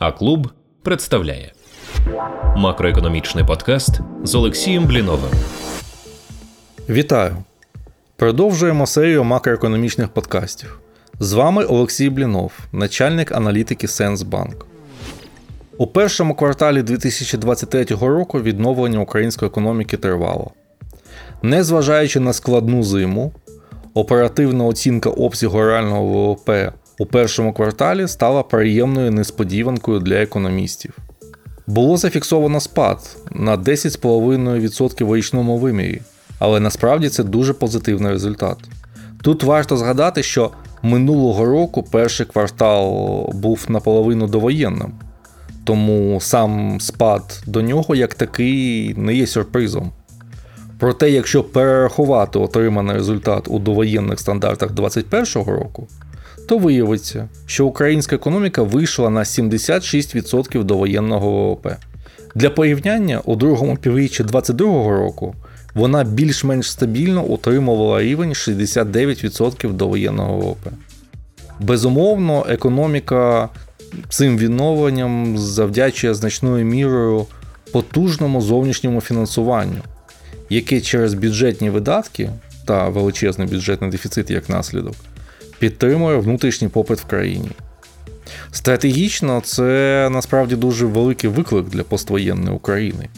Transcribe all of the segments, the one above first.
А клуб представляє макроекономічний подкаст з Олексієм Бліновим. Вітаю! Продовжуємо серію макроекономічних подкастів. З вами Олексій Блінов, начальник аналітики Сенсбанк. У першому кварталі 2023 року відновлення української економіки тривало. Незважаючи на складну зиму, оперативна оцінка обсягу реального ВВП у першому кварталі стала приємною несподіванкою для економістів. Було зафіксовано спад на 10,5% в річному вимірі, але насправді це дуже позитивний результат. Тут варто згадати, що минулого року перший квартал був наполовину довоєнним, тому сам спад до нього як такий не є сюрпризом. Проте, якщо перерахувати отриманий результат у довоєнних стандартах 2021 року, то виявиться, що українська економіка вийшла на 76% довоєнного ВВП. Для порівняння у другому півріччі 2022 року вона більш-менш стабільно утримувала рівень 69% довоєнного ВВП. Безумовно, економіка цим відновленням завдячує значною мірою потужному зовнішньому фінансуванню, яке через бюджетні видатки та величезний бюджетний дефіцит як наслідок підтримує внутрішній попит в країні. Стратегічно це насправді дуже великий виклик для поствоєнної України.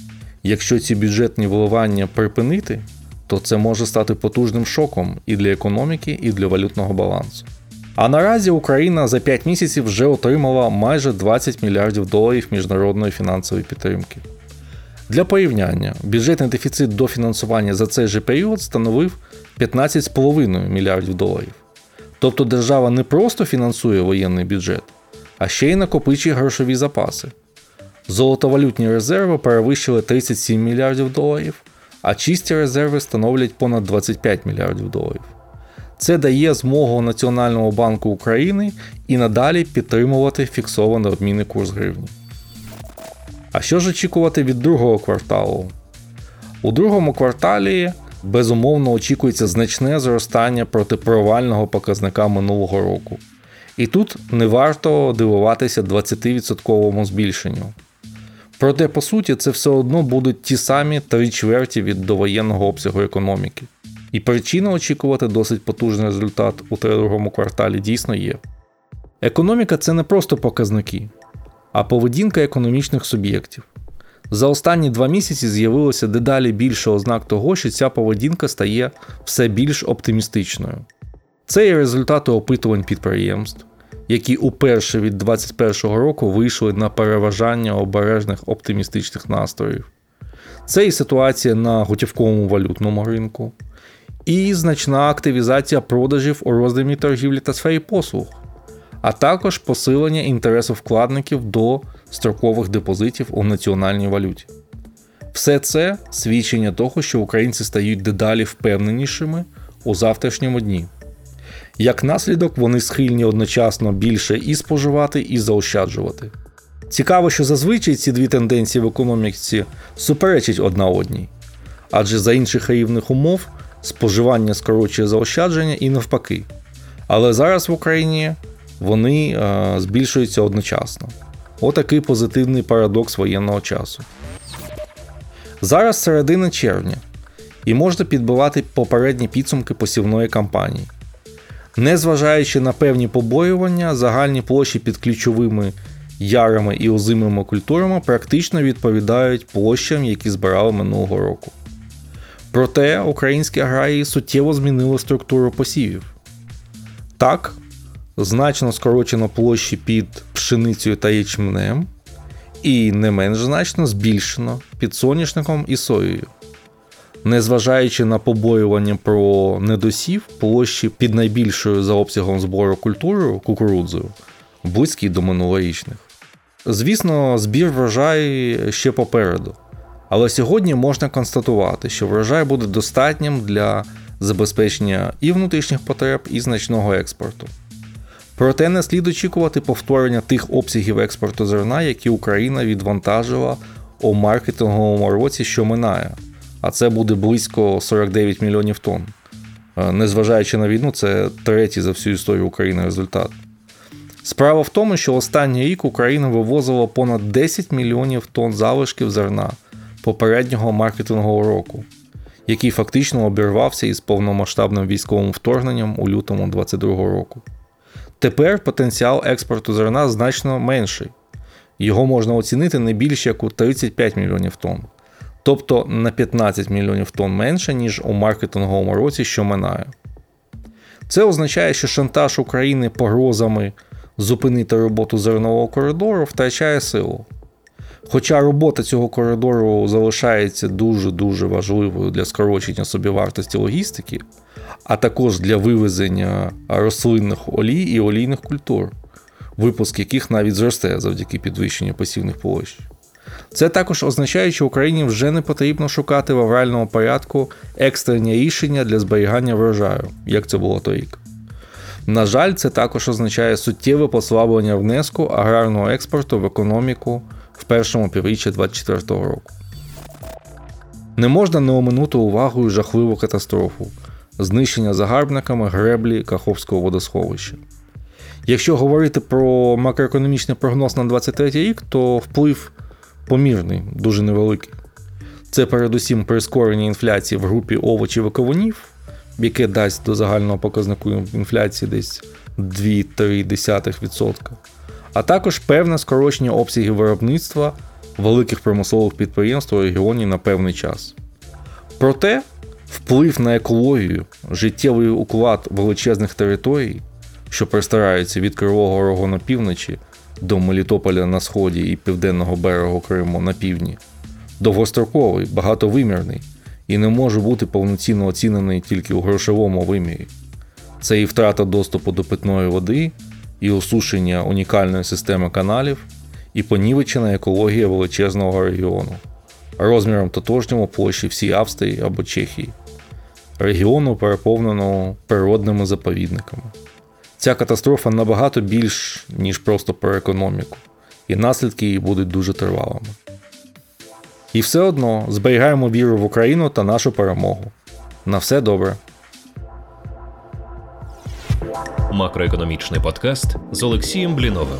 Якщо ці бюджетні вливання припинити, то це може стати потужним шоком і для економіки, і для валютного балансу. А наразі Україна за 5 місяців вже отримала майже 20 мільярдів доларів міжнародної фінансової підтримки. Для порівняння, бюджетний дефіцит до фінансування за цей же період становив 15,5 мільярдів доларів. Тобто держава не просто фінансує воєнний бюджет, а ще й накопичує грошові запаси. Золотовалютні резерви перевищили 37 мільярдів доларів, а чисті резерви становлять понад 25 мільярдів доларів. Це дає змогу Національному банку України і надалі підтримувати фіксований обмінний курс гривні. А що ж очікувати від другого кварталу? У другому кварталі безумовно очікується значне зростання протипровального показника минулого року. І тут не варто дивуватися 20% збільшенню. Проте, по суті, це все одно будуть ті самі три чверті від довоєнного обсягу економіки. І причина очікувати досить потужний результат у другому кварталі дійсно є. Економіка це не просто показники, а поведінка економічних суб'єктів. За останні два місяці з'явилося дедалі більше ознак того, що ця поведінка стає все більш оптимістичною. Це є результати опитувань підприємств, які уперше від 2021 року вийшли на переважання обережних оптимістичних настроїв. Це і ситуація на готівковому валютному ринку, і значна активізація продажів у роздумі торгівлі та сфері послуг, а також посилення інтересу вкладників до строкових депозитів у національній валюті. Все це свідчення того, що українці стають дедалі впевненішими у завтрашньому дні. Як наслідок, вони схильні одночасно більше і споживати, і заощаджувати. Цікаво, що зазвичай ці дві тенденції в економіці суперечать одна одній, адже за інших рівних умов споживання скорочує заощадження і навпаки. Але зараз в Україні вони е, збільшуються одночасно. Отакий позитивний парадокс воєнного часу. Зараз середина червня, і можна підбивати попередні підсумки посівної кампанії. Незважаючи на певні побоювання, загальні площі під ключовими ярами і озимими культурами практично відповідають площам, які збирали минулого року. Проте українські аграрії суттєво змінили структуру посівів. Так, значно скорочено площі під пшеницею та ячменем, і не менш значно збільшено під соняшником і соєю. Незважаючи на побоювання про недосів, площі під найбільшою за обсягом збору культурою кукурудзою близькі до минулорічних. Звісно, збір врожаю ще попереду. Але сьогодні можна констатувати, що врожай буде достатнім для забезпечення і внутрішніх потреб, і значного експорту. Проте не слід очікувати повторення тих обсягів експорту зерна, які Україна відвантажила у маркетинговому році, що минає, а це буде близько 49 мільйонів тонн. Е, незважаючи на війну, це третій за всю історію України результат. Справа в тому, що останній рік Україна вивозила понад 10 мільйонів тонн залишків зерна попереднього маркетингового року, який фактично обірвався із повномасштабним військовим вторгненням у лютому 2022 року. Тепер потенціал експорту зерна значно менший. Його можна оцінити не більше як у 35 мільйонів тонн, тобто на 15 мільйонів тонн менше, ніж у маркетинговому році, що минає. Це означає, що шантаж України погрозами зупинити роботу зернового коридору втрачає силу. Хоча робота цього коридору залишається дуже-дуже важливою для скорочення собівартості логістики, а також для вивезення рослинних олій і олійних культур, випуск яких навіть зросте завдяки підвищенню пасівних площ. Це також означає, що Україні вже не потрібно шукати в авральному порядку екстрені рішення для зберігання врожаю, як це було торік. На жаль, це також означає суттєве послаблення внеску аграрного експорту в економіку в першому півріччі 2024 року. Не можна не оминути увагою жахливу катастрофу знищення загарбниками греблі Каховського водосховища. Якщо говорити про макроекономічний прогноз на 2023 рік, то вплив помірний, дуже невеликий. Це передусім прискорення інфляції в групі овочів і кавунів, яке дасть до загального показнику інфляції десь 2-3%, а також певне скорочення обсягів виробництва великих промислових підприємств у регіоні на певний час. Проте вплив на екологію, життєвий уклад величезних територій, що простираються від Кривого Рогу на півночі до Мелітополя на сході і Південного берегу Криму на півдні, довгостроковий, багатовимірний і не може бути повноцінно оцінений тільки у грошовому вимірі. Це і втрата доступу до питної води, і осушення унікальної системи каналів, і понівечена екологія величезного регіону, розміром тотожнього площі всій Австрії або Чехії, регіону, переповненого природними заповідниками. Ця катастрофа набагато більш, ніж просто про економіку, і наслідки її будуть дуже тривалими. І все одно зберігаємо віру в Україну та нашу перемогу. На все добре. Макроекономічний подкаст з Олексієм Бліновим.